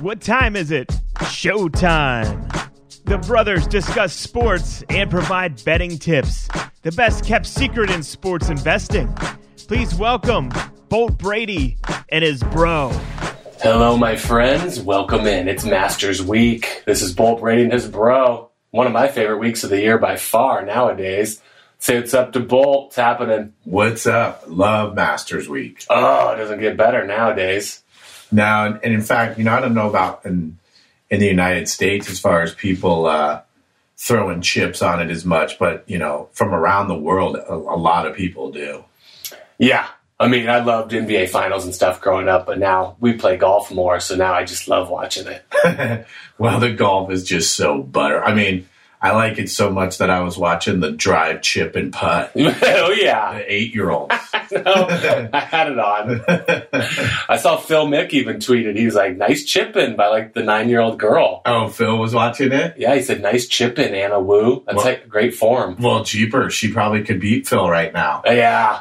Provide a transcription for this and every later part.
What time is it? Showtime. The brothers discuss sports and provide betting tips. The best kept secret in sports investing. Please welcome Bolt Brady and his bro. Hello, my friends. Welcome in. It's Masters Week. This is Bolt Brady and his bro. One of my favorite weeks of the year by far nowadays. Say what's up to Bolt. It's happening. What's up? Love Masters Week. Oh, it doesn't get better nowadays. Now, and in fact, you know, I don't know about in in the United States as far as people uh, throwing chips on it as much, but you know, from around the world, a, a lot of people do. Yeah. I mean, I loved NBA finals and stuff growing up, but now we play golf more, so now I just love watching it. well, the golf is just so butter. I mean, I like it so much that I was watching the drive, chip, and putt. oh, yeah. The eight year olds. no, I had it on. I saw Phil Mick even tweeted. He was like, nice chipping by like the nine year old girl. Oh, Phil was watching it? Yeah, he said, nice chipping, Anna Wu. That's Well- like great form. Well, Jeepers, she probably could beat Phil right now. Yeah.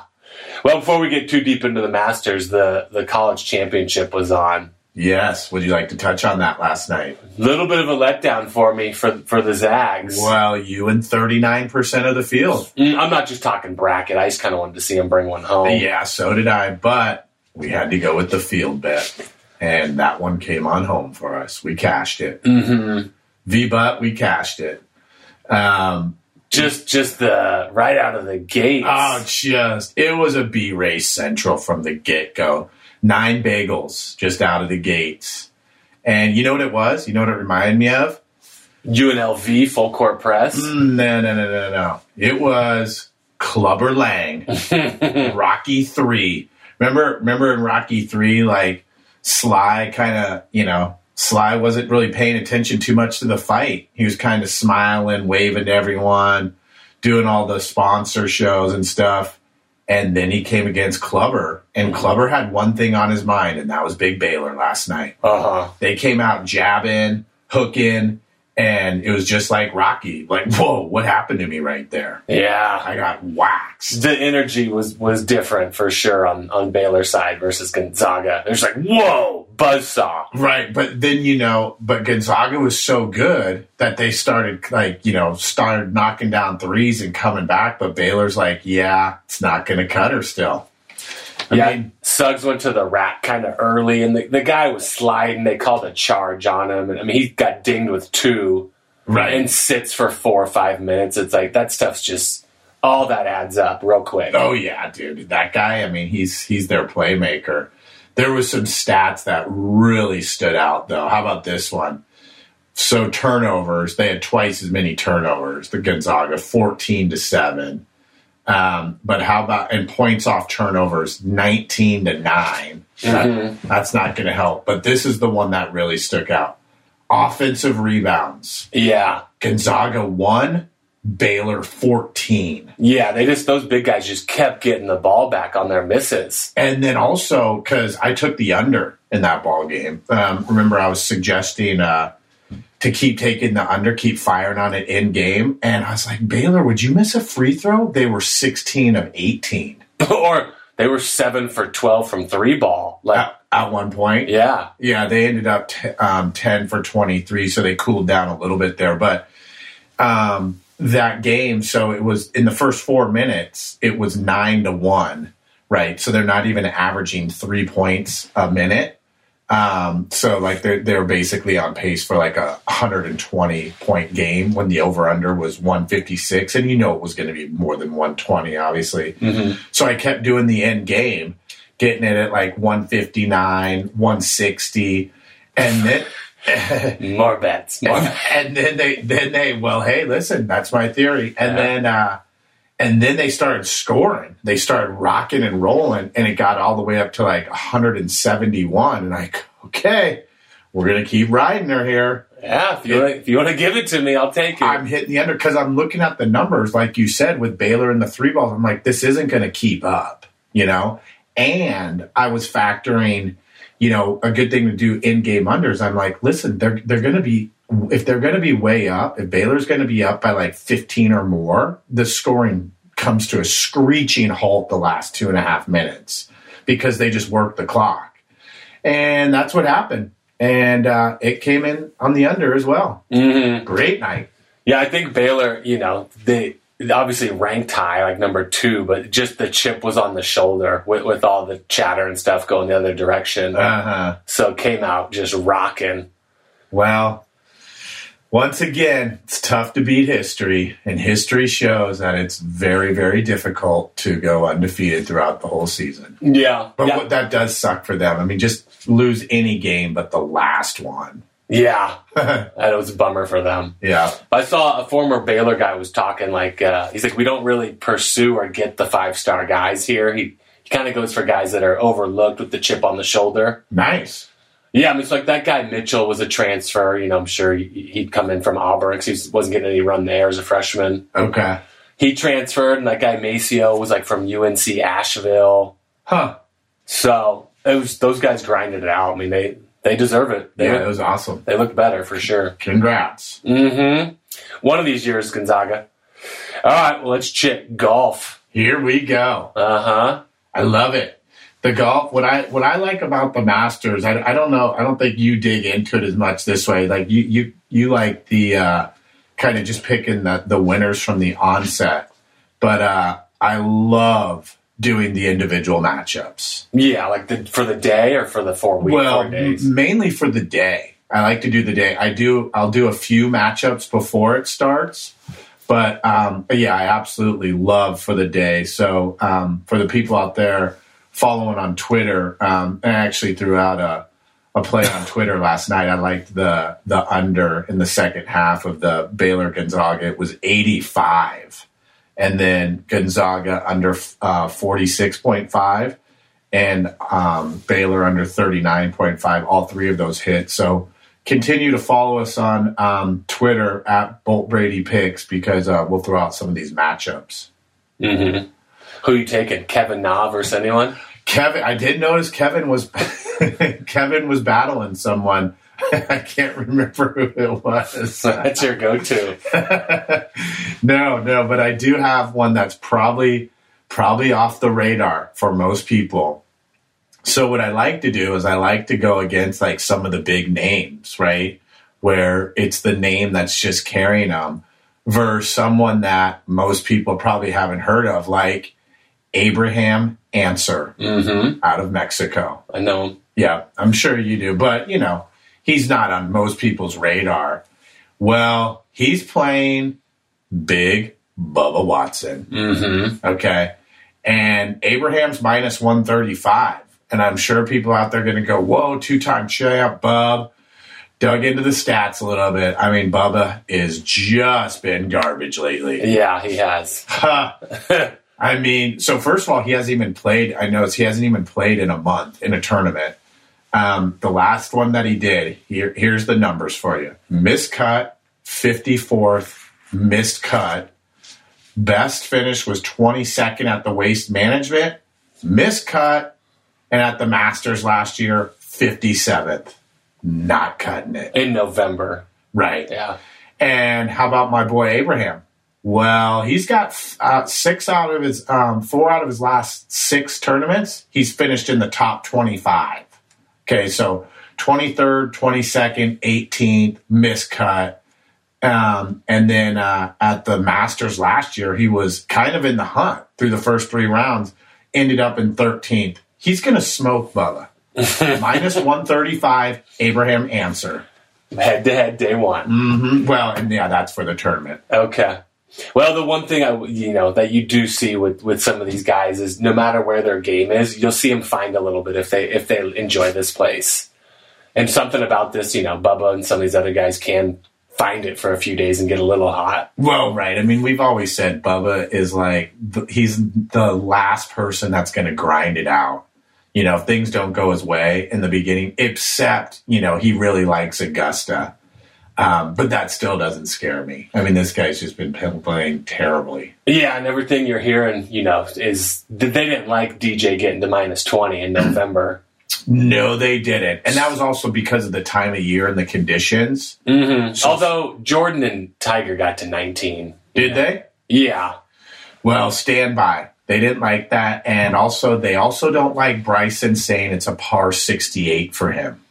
Well, before we get too deep into the Masters, the, the college championship was on. Yes. Would you like to touch on that last night? A Little bit of a letdown for me for for the Zags. Well, you and 39% of the field. Mm, I'm not just talking bracket. I just kind of wanted to see him bring one home. Yeah, so did I, but we had to go with the field bet. And that one came on home for us. We cashed it. hmm V butt, we cashed it. Um, Just just the right out of the gate. oh, just, it was a B race central from the get go. Nine bagels just out of the gates. And you know what it was? You know what it reminded me of? UNLV full court press. Mm, No, no, no, no, no. It was Clubber Lang, Rocky Three. Remember, remember in Rocky Three, like Sly kind of, you know, Sly wasn't really paying attention too much to the fight. He was kind of smiling, waving to everyone, doing all the sponsor shows and stuff. And then he came against Clubber, and Clubber had one thing on his mind, and that was Big Baylor last night Uh huh. they came out jabbing, hooking, and it was just like Rocky. Like, whoa, what happened to me right there? Yeah. I got waxed. The energy was was different for sure on on Baylor's side versus Gonzaga. There's like whoa buzzsaw. Right, but then you know, but Gonzaga was so good that they started like you know started knocking down threes and coming back. But Baylor's like, yeah, it's not going to cut her still. I yeah, mean, Suggs went to the rack kind of early, and the, the guy was sliding. They called a charge on him, and I mean he got dinged with two, Right. and sits for four or five minutes. It's like that stuff's just all that adds up real quick. Oh yeah, dude, that guy. I mean, he's he's their playmaker. There was some stats that really stood out, though. How about this one? So turnovers, they had twice as many turnovers. The Gonzaga, fourteen to seven. Um, but how about and points off turnovers, nineteen to nine. That- that's not going to help. But this is the one that really stuck out. Offensive rebounds. Yeah, Gonzaga one, Baylor fourteen. yeah. They just those big guys just kept getting the ball back on their misses. And then also because I took the under in that ball game. Um, remember, I was suggesting uh, to keep taking the under, keep firing on it in game, and I was like, Baylor, would you miss a free throw? They were sixteen of eighteen or they were seven for twelve from three ball. Like, at, at one point. yeah, Yeah, they ended up t- um, 10 for 23, so they cooled down a little bit there. But um, that game, so it was in the first four minutes, it was 9 to 1, right? So they're not even averaging three points a minute. Um, so like they're they're basically on pace for like a 120 point game when the over under was 156, and you know it was going to be more than 120, obviously. So I kept doing the end game, getting it at like 159, 160, and then more bets. More and then they then they well, hey, listen, that's my theory. And Yeah. then uh and then they started scoring. They started rocking and rolling, and it got all the way up to like 171. And like, okay, we're gonna keep riding her here. Yeah, if you wanna, if you want to give it to me, I'll take it. I'm hitting the under because I'm looking at the numbers, like you said, with Baylor and the three balls. I'm like, this isn't going to keep up, you know. And I was factoring, you know, a good thing to do in game unders. I'm like, listen, they're they're going to be if they're going to be way up. If Baylor's going to be up by like 15 or more, the scoring comes to a screeching halt the last two and a half minutes because they just work the clock. And that's what happened. and uh, it came in on the under as well. hmm Great night. Yeah, I think Baylor, you know, they obviously ranked high, like number two, but just the chip was on the shoulder with, with all the chatter and stuff going the other direction. Uh huh. so came out just rocking. Well, once again, it's tough to beat history, and history shows that it's very, very difficult to go undefeated throughout the whole season. Yeah. But yeah. what that does suck for them. I mean, just lose any game but the last one. yeah. That was a bummer for them. yeah. I saw a former Baylor guy was talking like uh, he's like we don't really pursue or get the five star guys here. He he kind of goes for guys that are overlooked with the chip on the shoulder. Nice. Yeah, I mean it's like that guy Mitchell was a transfer. You know, I'm sure he- he'd come in from Auburn because he wasn't getting any run there as a freshman. Okay. He transferred, and that guy MaCio was like from UNC Asheville. Huh. So it was those guys grinded it out. I mean they they deserve it. They Yeah, look, it was awesome. they look better for sure. Congrats. Mm-hmm. One of these years, Gonzaga. All right, well, let's check golf. Here we go. Uh huh. I love it. The golf. What I what I like about the Masters. I, I don't know. I don't think you dig into it as much this way. Like you you you like the uh, kind of just picking the the winners from the onset. But uh, I love doing the individual matchups. Yeah, like the for the day or for the four week well, four days. mainly for the day. I like to do the day. I do. I'll do a few matchups before it starts, but, um, but yeah, I absolutely love for the day. So um, for the people out there following on Twitter, um, I actually threw out a a play on Twitter last night. I liked the the under in the second half of the Baylor Gonzaga. It was eighty five, and then Gonzaga under uh, forty six point five and um, Baylor under 39.5. All three of those hit. So continue to follow us on um, Twitter at Bolt Brady Picks because uh, we'll throw out some of these matchups. Mm-hmm. Who you taking? Kevin Na versus anyone? Kevin, I did notice Kevin was Kevin was battling someone. I can't remember who it was. That's your go to. no, no, but I do have one that's probably probably off the radar for most people. So what I like to do is I like to go against like some of the big names, right? Where it's the name that's just carrying them versus someone that most people probably haven't heard of, like Abraham Ancer Mm-hmm. out of Mexico. I know him. Yeah, I'm sure you do, but you know, he's not on most people's radar. Well, he's playing big Bubba Watson. Mm-hmm. Okay. And Abraham's minus 135. And I'm sure people out there are going to go, whoa, two time champ, Bub. Dug into the stats a little bit. I mean, Bubba is just been garbage lately. Yeah, he has. I mean, so first of all, he hasn't even played. I know he hasn't even played in a month in a tournament. Um, the last one that he did, here, here's the numbers for you: missed cut, 54th, missed cut. Best finish was 22nd at the Waste Management, missed cut, and at the Masters last year, 57th. Not cutting it. In November. Right. Yeah. And how about my boy Abraham? Well, he's got uh, six out of his um, four out of his last six tournaments. He's finished in the top twenty-five. Okay, so twenty-third, twenty-second, eighteenth, miscut, um, and then uh, at the Masters last year, he was kind of in the hunt through the first three rounds. Ended up in thirteenth. He's going to smoke Bubba. Minus one thirty-five. Abraham Ancer. Head to head day one. hmm Well, and yeah, that's for the tournament. Okay. Well, the one thing I you know that you do see with with some of these guys is no matter where their game is, you'll see them find a little bit if they if they enjoy this place. And something about this, you know, Bubba and some of these other guys can find it for a few days and get a little hot. Well, right. I mean, we've always said Bubba is like the, he's the last person that's going to grind it out. You know, things don't go his way in the beginning, except you know he really likes Augusta, um, but that still doesn't scare me. I mean, this guy's just been playing terribly. Yeah, and everything you're hearing, you know, is that they didn't like DJ getting to minus twenty in November. No, they didn't, and that was also because of the time of year and the conditions. hmm Although Jordan and Tiger got to nineteen. Did they? Yeah. Well, stand by. They didn't like that, and also they also don't like Bryson saying it's a par sixty-eight for him.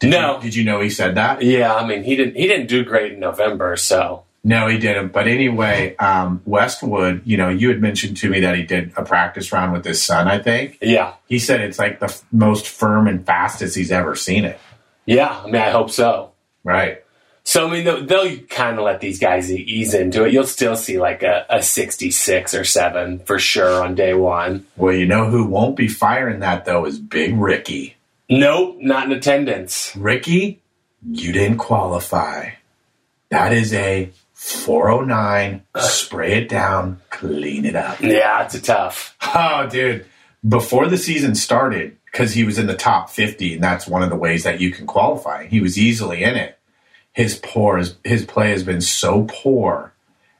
Did No. You, did you know he said that? Yeah, I mean he didn't he didn't do great in November, so No, he didn't. But anyway, um, Westwood, you know, you had mentioned to me that he did a practice round with his son, I think. yeah. He said it's like the f- most firm and fastest he's ever seen it. Yeah, I mean I hope so. Right. So I mean they'll, they'll kind of let these guys ease into it. You'll still see like a, a 66 or 7 for sure on day 1. Well, you know who won't be firing that, though, is Big Ricky. Nope, not in attendance. Ricky, you didn't qualify. That is a 409. Spray it down, clean it up. Yeah, it's a tough. Oh, dude. Before the season started, because he was in the top 50, and that's one of the ways that you can qualify, he was easily in it. His poor, his play has been so poor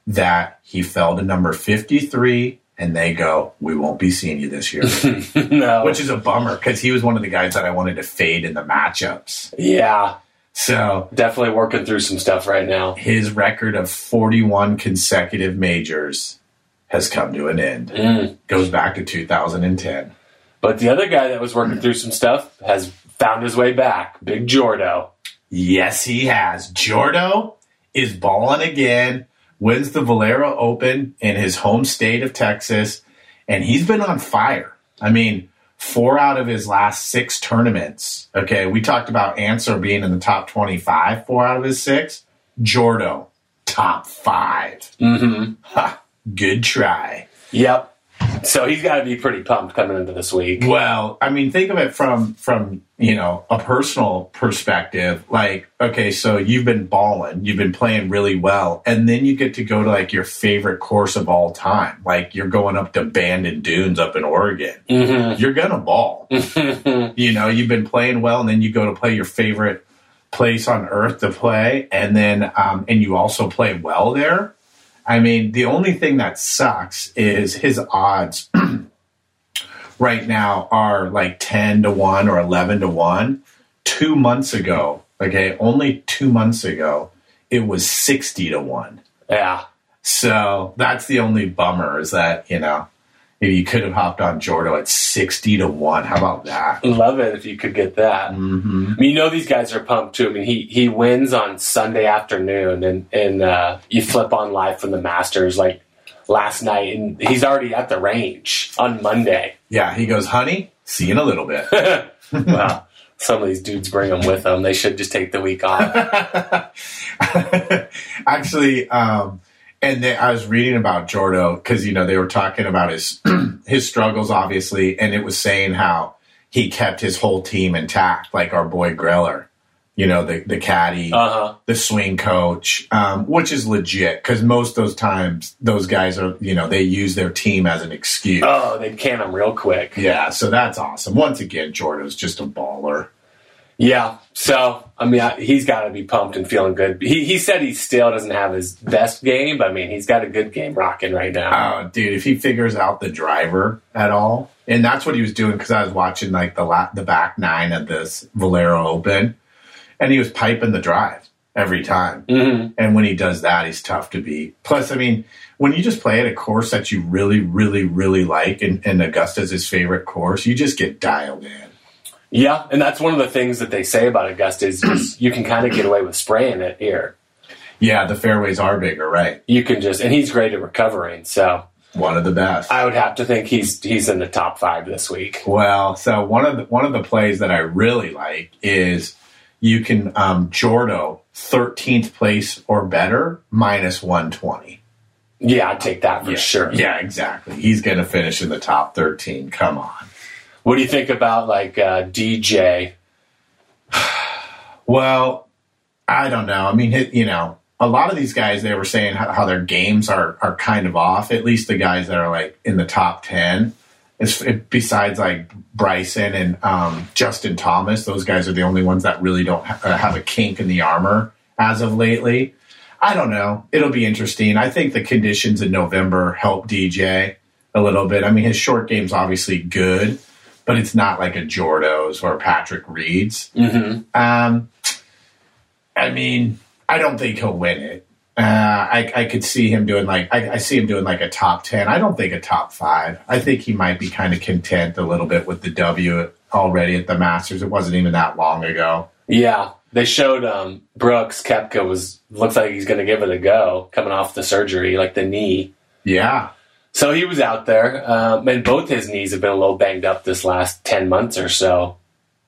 that he fell to number 53, and they go, We won't be seeing you this year. no. Which is a bummer because he was one of the guys that I wanted to fade in the matchups. yeah, So definitely working through some stuff right now. his record of 41 consecutive majors has come to an end. Mm. Goes back to 2010. But the other guy that was working through some stuff has found his way back. Big Jordo. Yes, he has. Jordo is balling again, wins the Valero Open in his home state of Texas, and he's been on fire. I mean, four out of his last six tournaments. Okay, we talked about Ancer being in the top 25, four out of his six. Jordo, top 5 Mm-hmm. Ha, good try. Yep. So he's got to be pretty pumped coming into this week. Well, I mean, think of it from from you know a personal perspective. Like, okay, so you've been balling, you've been playing really well, and then you get to go to like your favorite course of all time. Like, you're going up to Bandon Dunes up in Oregon. Mm-hmm. You're gonna ball. you know, you've been playing well, and then you go to play your favorite place on earth to play, and then um, and you also play well there. I mean, the only thing that sucks is his odds right now are like 10 to 1 or 11 to 1. Two months ago, okay, only two months ago, it was 60 to 1. yeah. So that's the only bummer is that, you know, if you could have hopped on Jordo at 60 to 1. How about that? Love it if you could get that. Mm-hmm. I mean, you know these guys are pumped too. I mean, he he wins on Sunday afternoon, and and uh, you flip on live from the Masters like last night, and he's already at the range on Monday. Yeah, he goes, honey, see you in a little bit. wow, some of these dudes bring them with them. They should just take the week off. Actually, um, and they, I was reading about Jordo because you know they were talking about his his struggles, obviously, and it was saying how he kept his whole team intact, like our boy Greller, you know, the the caddy, Uh huh. the swing coach, um, which is legit because most those times those guys are, you know, they use their team as an excuse. Oh, they can them real quick. Yeah, so that's awesome. Once again, Jordo's just a baller. Yeah. So, I mean, I, he's got to be pumped and feeling good. He, he said he still doesn't have his best game, but I mean, he's got a good game rocking right now. Oh, dude, if he figures out the driver at all, and that's what he was doing because I was watching like the la- the back nine of this Valero Open, and he was piping the drive every time. hmm And when he does that, he's tough to beat. Plus, I mean, when you just play at a course that you really, really, really like, and, and Augusta's his favorite course, you just get dialed in. Yeah. And that's one of the things that they say about Augusta is, you can kind of get away with spraying it here. Yeah, the fairways are bigger, right? You can just, and he's great at recovering. So One of the best. I would have to think he's, he's in the top five this week. Well, so one of the one of the plays that I really like is you can um, Jordo thirteenth place or better minus one twenty. Yeah, I'd take that for yeah. sure. Yeah, exactly. He's going to finish in the top thirteen. Come on. What do you think about like uh, DJ? Well, I don't know. I mean, you know, a lot of these guys they were saying how, their games are are kind of off. At least the guys that are like in the top ten. It's, it, besides like Bryson and um, Justin Thomas, those guys are the only ones that really don't ha- uh, have a kink in the armor as of lately. I don't know. It'll be interesting. I think the conditions in November help DJ a little bit. I mean, his short game's obviously good, but it's not like a Jordo's or Patrick Reed's. Mm-hmm. Um, I mean, I don't think he'll win it. Uh, I, I could see him doing like I, I see him doing like a top ten. I don't think a top five. I think he might be kind of content a little bit with the W already at the Masters. It wasn't even that long ago. Yeah, they showed um, Brooks Koepka was looks like he's going to give it a go coming off the surgery, like the knee. Yeah. So he was out there, um, and both his knees have been a little banged up this last ten months or so.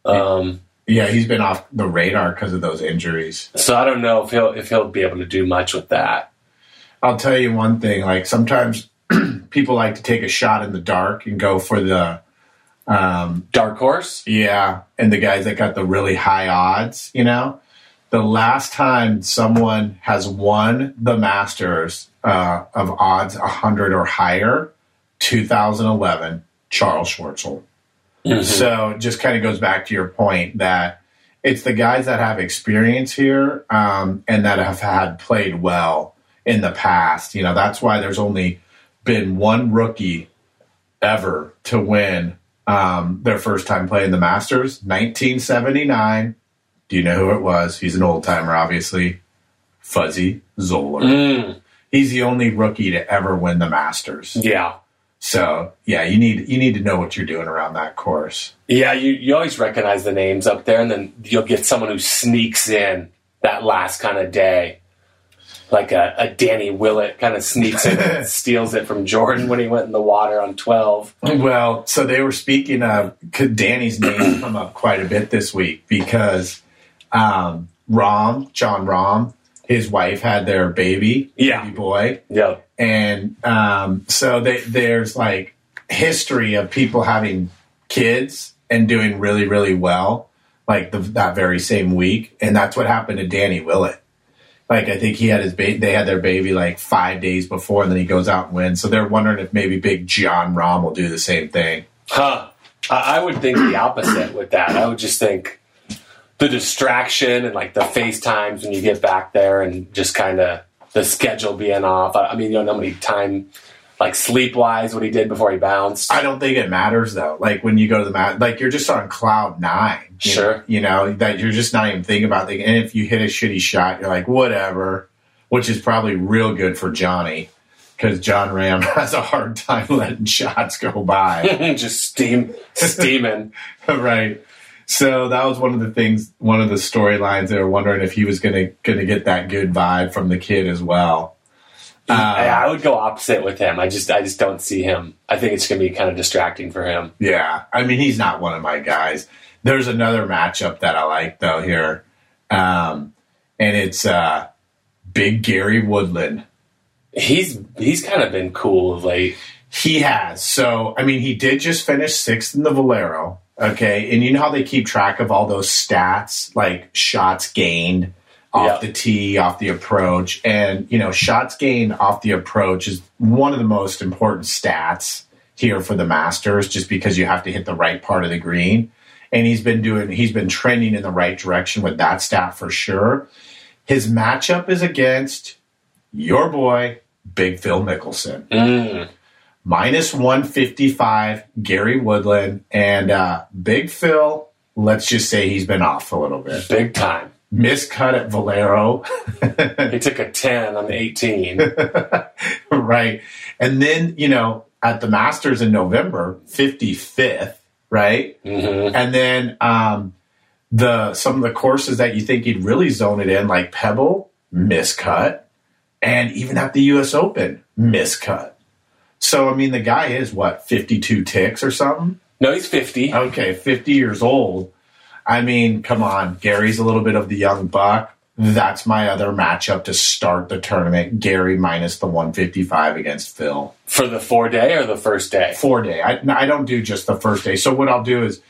Um, Yeah, he's been off the radar because of those injuries. so I don't know if he'll if he'll be able to do much with that. I'll tell you one thing, like sometimes people like to take a shot in the dark and go for the um Dark horse. yeah, and the guys that got the really high odds, you know. The last time someone has won the Masters uh, of odds 100 or higher, 2011, Charles Schwartzel. So it just kind of goes back to your point that it's the guys that have experience here um, and that have had played well in the past. You know, that's why there's only been one rookie ever to win um, their first time playing the Masters, 1979. Do you know who it was? He's an old timer, obviously. Fuzzy Zoeller. Mm, He's the only rookie to ever win the Masters. yeah, So yeah, you need you need to know what you're doing around that course. yeah. You you always recognize the names up there, and then you'll get someone who sneaks in that last kind of day. Like a, a Danny Willett kind of sneaks in and steals it from Jordan when he went in the water on 12. Well, so they were speaking of could Danny's name come up quite a bit this week because um, Rahm, Jon Rahm, his wife had their baby, Yeah. baby boy, Yeah. and um, so they, there's like history of people having kids and doing really really well, like the, that very same week, and that's what happened to Danny Willett. Like I think he had his baby, they had their baby like five days before, and then he goes out and wins. So they're wondering if maybe Big Jon Rahm will do the same thing. Huh. I I would think the opposite with that. I would just think the distraction and like the FaceTimes when you get back there and just kind of the schedule being off. I I mean, you don't know how many time, like sleep wise, what he did before he bounced. I don't think it matters though. Like when you go to the mat, like you're just on cloud nine. you Sure. know, you know that you're just not even thinking about the. And if you hit a shitty shot, you're like whatever, which is probably real good for Johnny because Jon Rahm has a hard time letting shots go by. just steam, steaming. right. So that was one of the things, one of the storylines. They were wondering if he was gonna gonna get that good vibe from the kid as well. Uh, I, I would go opposite with him. I just, I just don't see him. I think it's going to be kind of distracting for him. Yeah, I mean he's not one of my guys. There's another matchup that I like though here, um, and it's uh, Big Gary Woodland. He's, he's kind of been cool of late. He has so I mean he did just finish sixth in the Valero. Okay, and you know how they keep track of all those stats like shots gained off Yeah. the tee, off the approach, and you know shots gained off the approach is one of the most important stats here for the Masters, just because you have to hit the right part of the green. And he's been doing, he's been trending in the right direction with that stat for sure. His matchup is against your boy, Big Phil Mickelson Mm. Minus 155 Gary Woodland and uh, Big Phil. Let's just say he's been off a little bit. Big time. Miscut at Valero, He took a 10 on the 18. right? And then, you know, at the Masters in November, 55th, right? hmm And then um, the some of the courses that you think he'd really zone it in, like Pebble, miscut, and even at the U.S. Open, miscut. So I mean, the guy is what 52 ticks or something. No, he's 50. Okay, 50 years old. I mean, come on. Gary's a little bit of the young buck. That's my other matchup to start the tournament. Gary minus the 155 against Phil. For the four day or the first day? Four day. I, I don't do just the first day. So what I'll do is,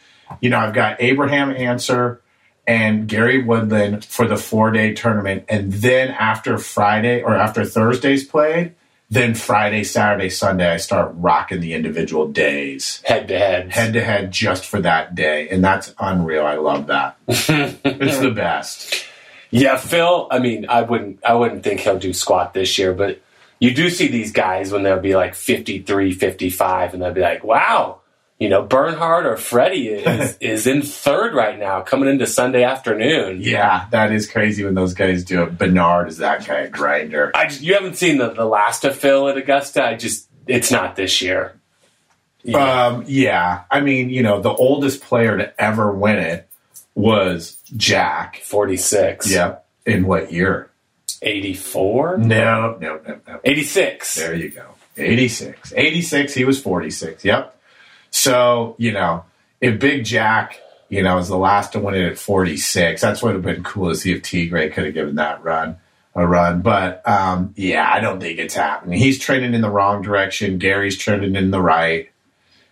you know, I've got Abraham Ancer and Gary Woodland for the four day tournament. And then after Friday or after Thursday's played, then Friday, Saturday, Sunday, I start rocking the individual days Head to head. head to head just for that day. And that's unreal. I love that. it's the best. Yeah, Phil, I mean, I wouldn't I wouldn't think he'll do squat this year, but you do see these guys when they'll be like 53, 55 and they'll be like, "Wow, you know, Bernhard or Freddie is is in third right now coming into Sunday afternoon." Yeah, that is crazy when those guys do it. Bernhard is that kind of grinder. I just, you haven't seen the, the last of Phil at Augusta. I just it's not this year. Yeah. Um, yeah, I mean, you know, the oldest player to ever win it was Jack. 46. Yep. In what year? 84? No, no, no, no. 86. There you go. 86. 86, he was 46. Yep. So, you know, if Big Jack, you know, is the last to win it at 46, that's what would have been cool to see if T Gray could have given that run a run. But um, yeah, I don't think it's happening. He's trending in the wrong direction. Gary's trending in the right.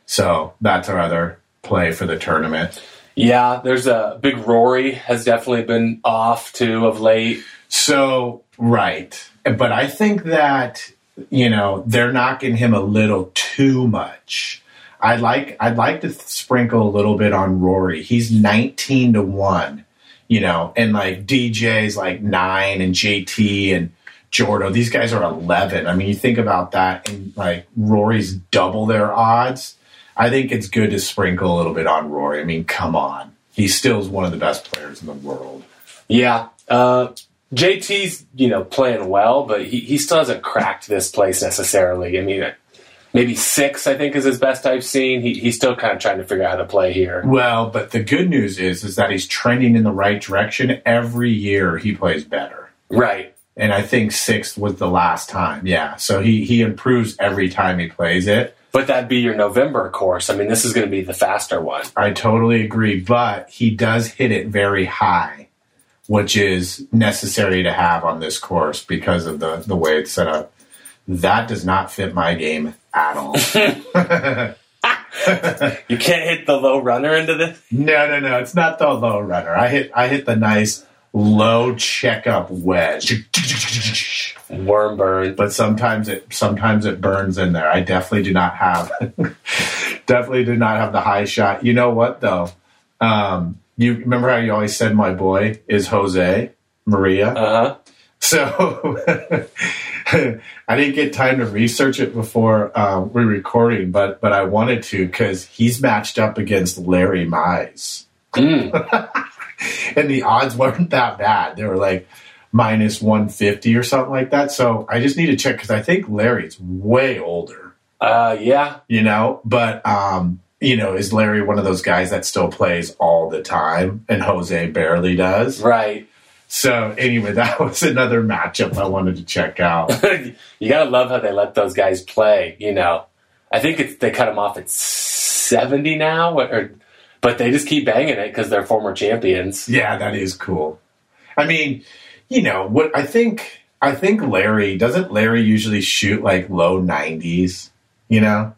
So that's our other play for the tournament. Yeah, there's a big Rory has definitely been off too of late. So, right. But I think that, you know, they're knocking him a little too much. I'd like I'd like to sprinkle a little bit on Rory. He's 19 to 1, you know, and like DJ's like 9 and JT and Jordo, these guys are 11. I mean, you think about that and like Rory's double their odds. I think it's good to sprinkle a little bit on Rory. I mean, come on. He still is one of the best players in the world. Yeah. Uh, JT's, you know, playing well, but he, he still hasn't cracked this place necessarily. I mean, maybe six, I think, is his best I've seen. He, he's still kind of trying to figure out how to play here. Well, but the good news is is that he's trending in the right direction. Every year he plays better. Right. And I think sixth was the last time. Yeah. So he he improves every time he plays it. But that'd be your November course. I mean, this is going to be the faster one. I totally agree, but he does hit it very high, which is necessary to have on this course because of the the way it's set up. That does not fit my game at all. You can't hit the low runner into this. no, no, no. It's not the low runner. I hit I hit the nice low checkup wedge. Worm burn. But sometimes it sometimes it burns in there. I definitely do not have definitely do not have the high shot. You know what though? Um, you remember how you always said my boy is Jose Maria? Uh huh. So I didn't get time to research it before uh, we're recording, but but I wanted to because he's matched up against Larry Mize, Mm. and the odds weren't that bad. They were like minus one fifty or something like that. So I just need to check because I think Larry's way older, Uh, yeah. you know. But um, you know, is Larry one of those guys that still plays all the time, and Jose barely does? Right. So anyway, that was another matchup I wanted to check out. you gotta love how they let those guys play. You know, I think it's, they cut them off at seventy now, or, but they just keep banging it because they're former champions. Yeah, that is cool. I mean, you know what? I think I think Larry doesn't Larry usually shoot like low nineties. You know,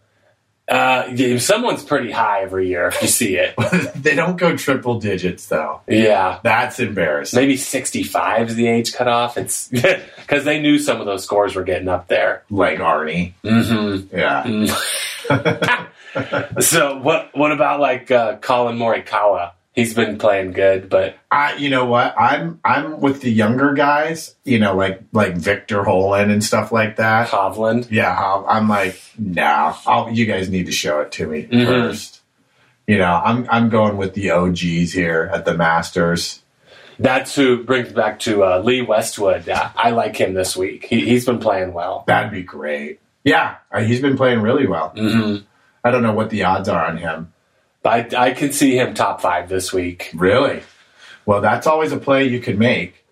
Uh, someone's pretty high every year if you see it. they don't go triple digits though. yeah. That's embarrassing. Maybe 65 is the age cutoff. It's because they knew some of those scores were getting up there. Like Arnie. Mm-hmm. Yeah. So what? What about like uh, Collin Morikawa? He's been playing good, but I, you know what? I'm I'm with the younger guys. You know, like like Victor Holen and stuff like that. Hovland. Yeah, I'm like, no, I'll, you guys need to show it to me Mhm. first. You know, I'm I'm going with the OGs here at the Masters. That's who brings back to uh, Lee Westwood. I, I like him this week. He, he's been playing well. That'd be great. Yeah, uh, he's been playing really well. hmm I don't know what the odds are on him. I, I can see him top five this week. Really? Well, that's always a play you could make.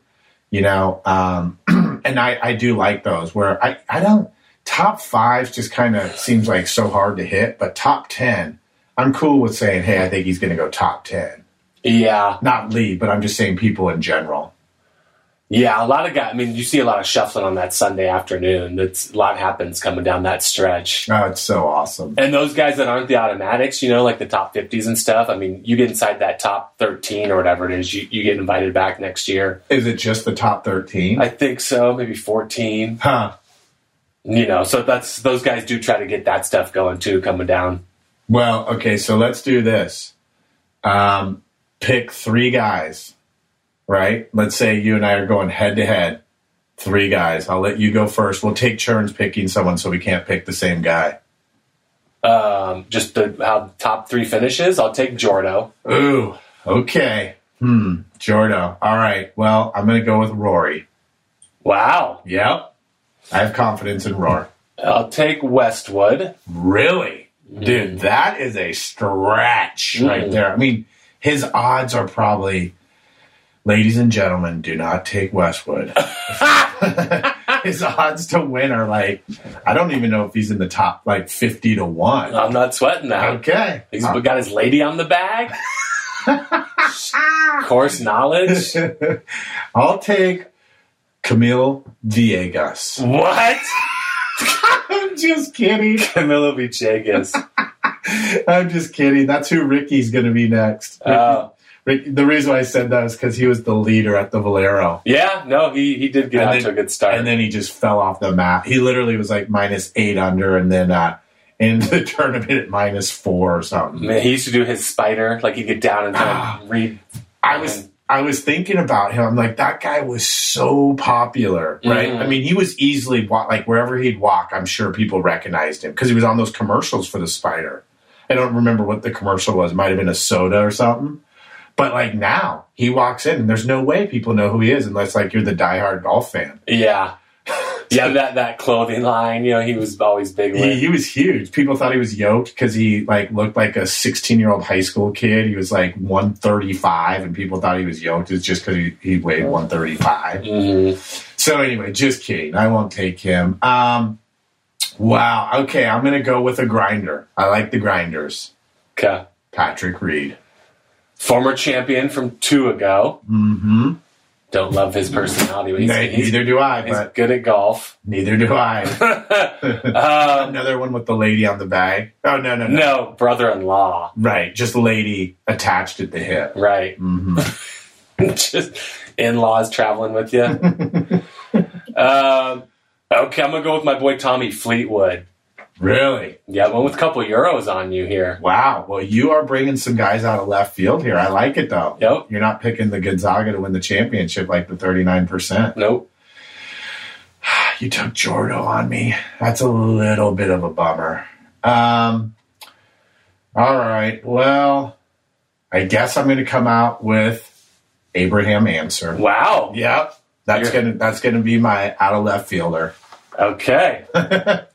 You know, um, and I, I do like those where I, I don't top five just kind of seems like so hard to hit, but top ten, I'm cool with saying, hey, I think he's going to go top ten. Yeah, Not Lee, but I'm just saying people in general. Yeah. A lot of guys. I mean, you see a lot of shuffling on that Sunday afternoon. That's a lot happens coming down that stretch. Oh, it's so awesome. And those guys that aren't the automatics, you know, like the top 50s and stuff, I mean, you get inside that top 13 or whatever it is, you, you get invited back next year. Is it just the top 13? I think so, maybe 14. huh. You know, so that's those guys do try to get that stuff going too, coming down. Well, okay, so let's do this. Um, pick three guys, right? Let's say you and I are going head to head. Three guys. I'll let you go first. We'll take turns picking someone so we can't pick the same guy. Um, just the, how top three finishes, I'll take Jordo. Ooh, okay. Hmm, Jordo. All right. Well, I'm going to go with Rory. Wow. Yep. I have confidence in Rory. I'll take Westwood. Really? Dude, that is a stretch right Mm. there. I mean, his odds are probably, ladies and gentlemen, do not take Westwood. his odds to win are like, I don't even know if he's in the top like 50 to 1. I'm not sweating that. Okay. He's got his lady on the bag. Course knowledge. I'll take Camille Viegas. What? I'm just kidding. Camilo Villegas. I'm just kidding. That's who Ricky's going to be next. Uh, the reason why I said that is because he was the leader at the Valero. yeah, no, he, he did get And out then- to a good start. And then he just fell off the map. He literally was like minus eight under, and then uh, in the tournament at minus four or something. Man, he used to do his spider, like he'd get down and kind of read. I was I was thinking about him. I'm like, that guy was so popular, right? Mhm. I mean, he was easily like wherever he'd walk. I'm sure people recognized him because he was on those commercials for the Spider. I don't remember what the commercial was. It might have been a soda or something. But like now, he walks in, and there's no way people know who he is unless like you're the diehard golf fan. Yeah. Yeah, that, that clothing line, you know, he was always big He, he was huge. People thought he was yoked because he like looked like a 16 year old high school kid. He was like 135, and people thought he was yoked. It's just because he, he weighed 135. Mhm. So anyway, just kidding. I won't take him. Um, wow. Okay, I'm gonna go with a grinder. I like the grinders. Okay. Patrick Reed. Former champion from two ago. Mm-hmm. Don't love his personality. He's, he's, neither do I, he's but good at golf. neither do I. um, Another one with the lady on the bag. Oh no, no, no. no, brother-in-law. Right, just lady attached at the hip. Right. hmm Just in-laws traveling with you. um, okay, I'm gonna go with my boy Tommy Fleetwood. Really? Yeah, went with a couple euros on you here. Wow. Well, you are bringing some guys out of left field here. I like it though. Yep. You're not picking the Gonzaga to win the championship like the 39%. Nope. You took Jordo on me. That's a little bit of a bummer. Um, all right. Well, I guess I'm going to come out with Abraham Ancer. Wow. Yep. That's You're- gonna that's gonna be my out of left fielder. Okay.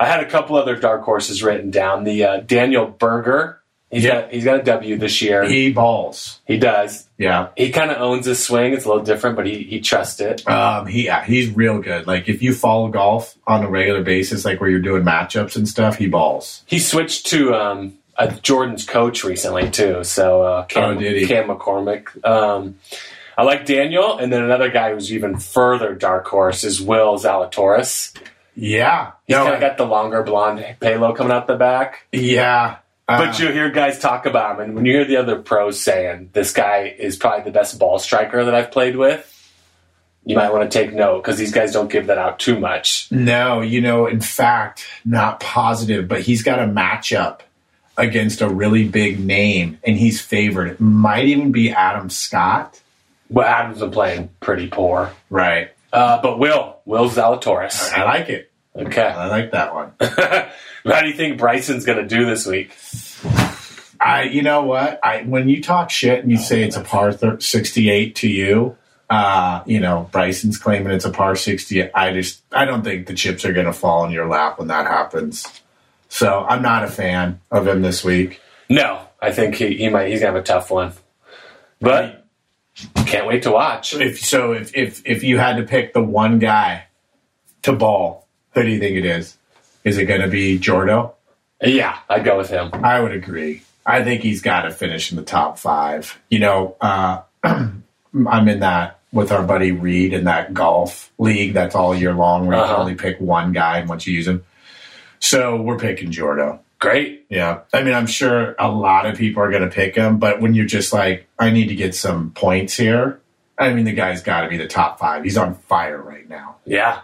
I had a couple other dark horses written down. The uh, Daniel Berger. He's Yeah. got he's got a W this year. He, balls. He does. Yeah. He kind of owns his swing. It's a little different, but he he trusts it. Um, he he's real good. Like if you follow golf on a regular basis, like where you're doing matchups and stuff, he balls. He switched to um, a Jordan's coach recently too. So uh, Cam, Oh? Cam McCormick. Um, I like Daniel, and then another guy who's even further dark horse is Will Zalatoris. Yeah. He's No, kind of got the longer blonde halo coming out the back. yeah. Uh, But you hear guys talk about him, and when you hear the other pros saying this guy is probably the best ball striker that I've played with, you might want to take note because these guys don't give that out too much. No, you know, in fact, not positive, but he's got a matchup against a really big name, and he's favored. It might even be Adam Scott. Well, Adam's been playing pretty poor. Right. Uh, but Will, Will Zalatoris. I like it. Okay. I like that one. How do you think Bryson's going to do this week? I, you know what? I when you talk shit and you say it's a par thir- sixty-eight to you, uh, you know Bryson's claiming it's a par sixty. I just, I don't think the chips are going to fall in your lap when that happens. So I'm not a fan of him this week. No, I think he, he might. He's going to have a tough one. But can't wait to watch. If so, if if if you had to pick the one guy to ball, who do you think it is? Is it going to be Jordo? Yeah, I'd go with him. I would agree. I think he's got to finish in the top five. You know, uh, I'm in that with our buddy Reed in that golf league that's all year long where you Uh-huh. can only pick one guy and once you use him. So we're picking Jordo. Great. Yeah. I mean, I'm sure a lot of people are going to pick him, but when you're just like, I need to get some points here, I mean, the guy's got to be the top five. He's on fire right now. Yeah,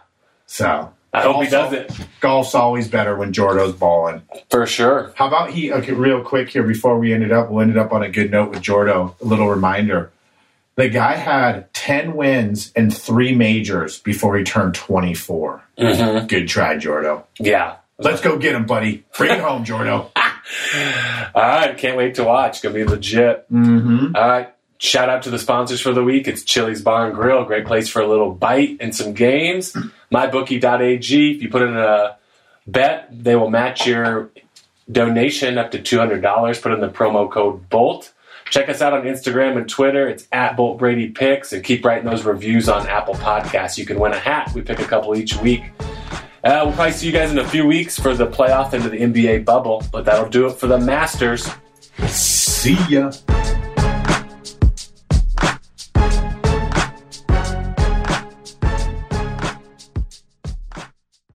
So I hope he does it Golf's always better when Jordo's balling. for sure. How about he? Okay, real quick here before we ended up, we'll end up on a good note with Jordo. A little reminder: the guy had ten wins and three majors before he turned twenty hmm Good try, Jordo. Yeah. Let's go get him, buddy. Bring it home, Jordo. All right, can't wait to watch. Gonna be legit. Mm-hmm. All right. Shout out to the sponsors for the week. It's Chili's Bar and Grill. Great place for a little bite and some games. MyBookie.ag. If you put in a bet, they will match your donation up to $200. Put in the promo code BOLT. Check us out on Instagram and Twitter. It's at Bolt Brady Picks, and keep writing those reviews on Apple Podcasts. You can win a hat. We pick a couple each week. Uh, we'll probably see you guys in a few weeks for the playoff into the NBA bubble, but that'll do it for the Masters. See ya.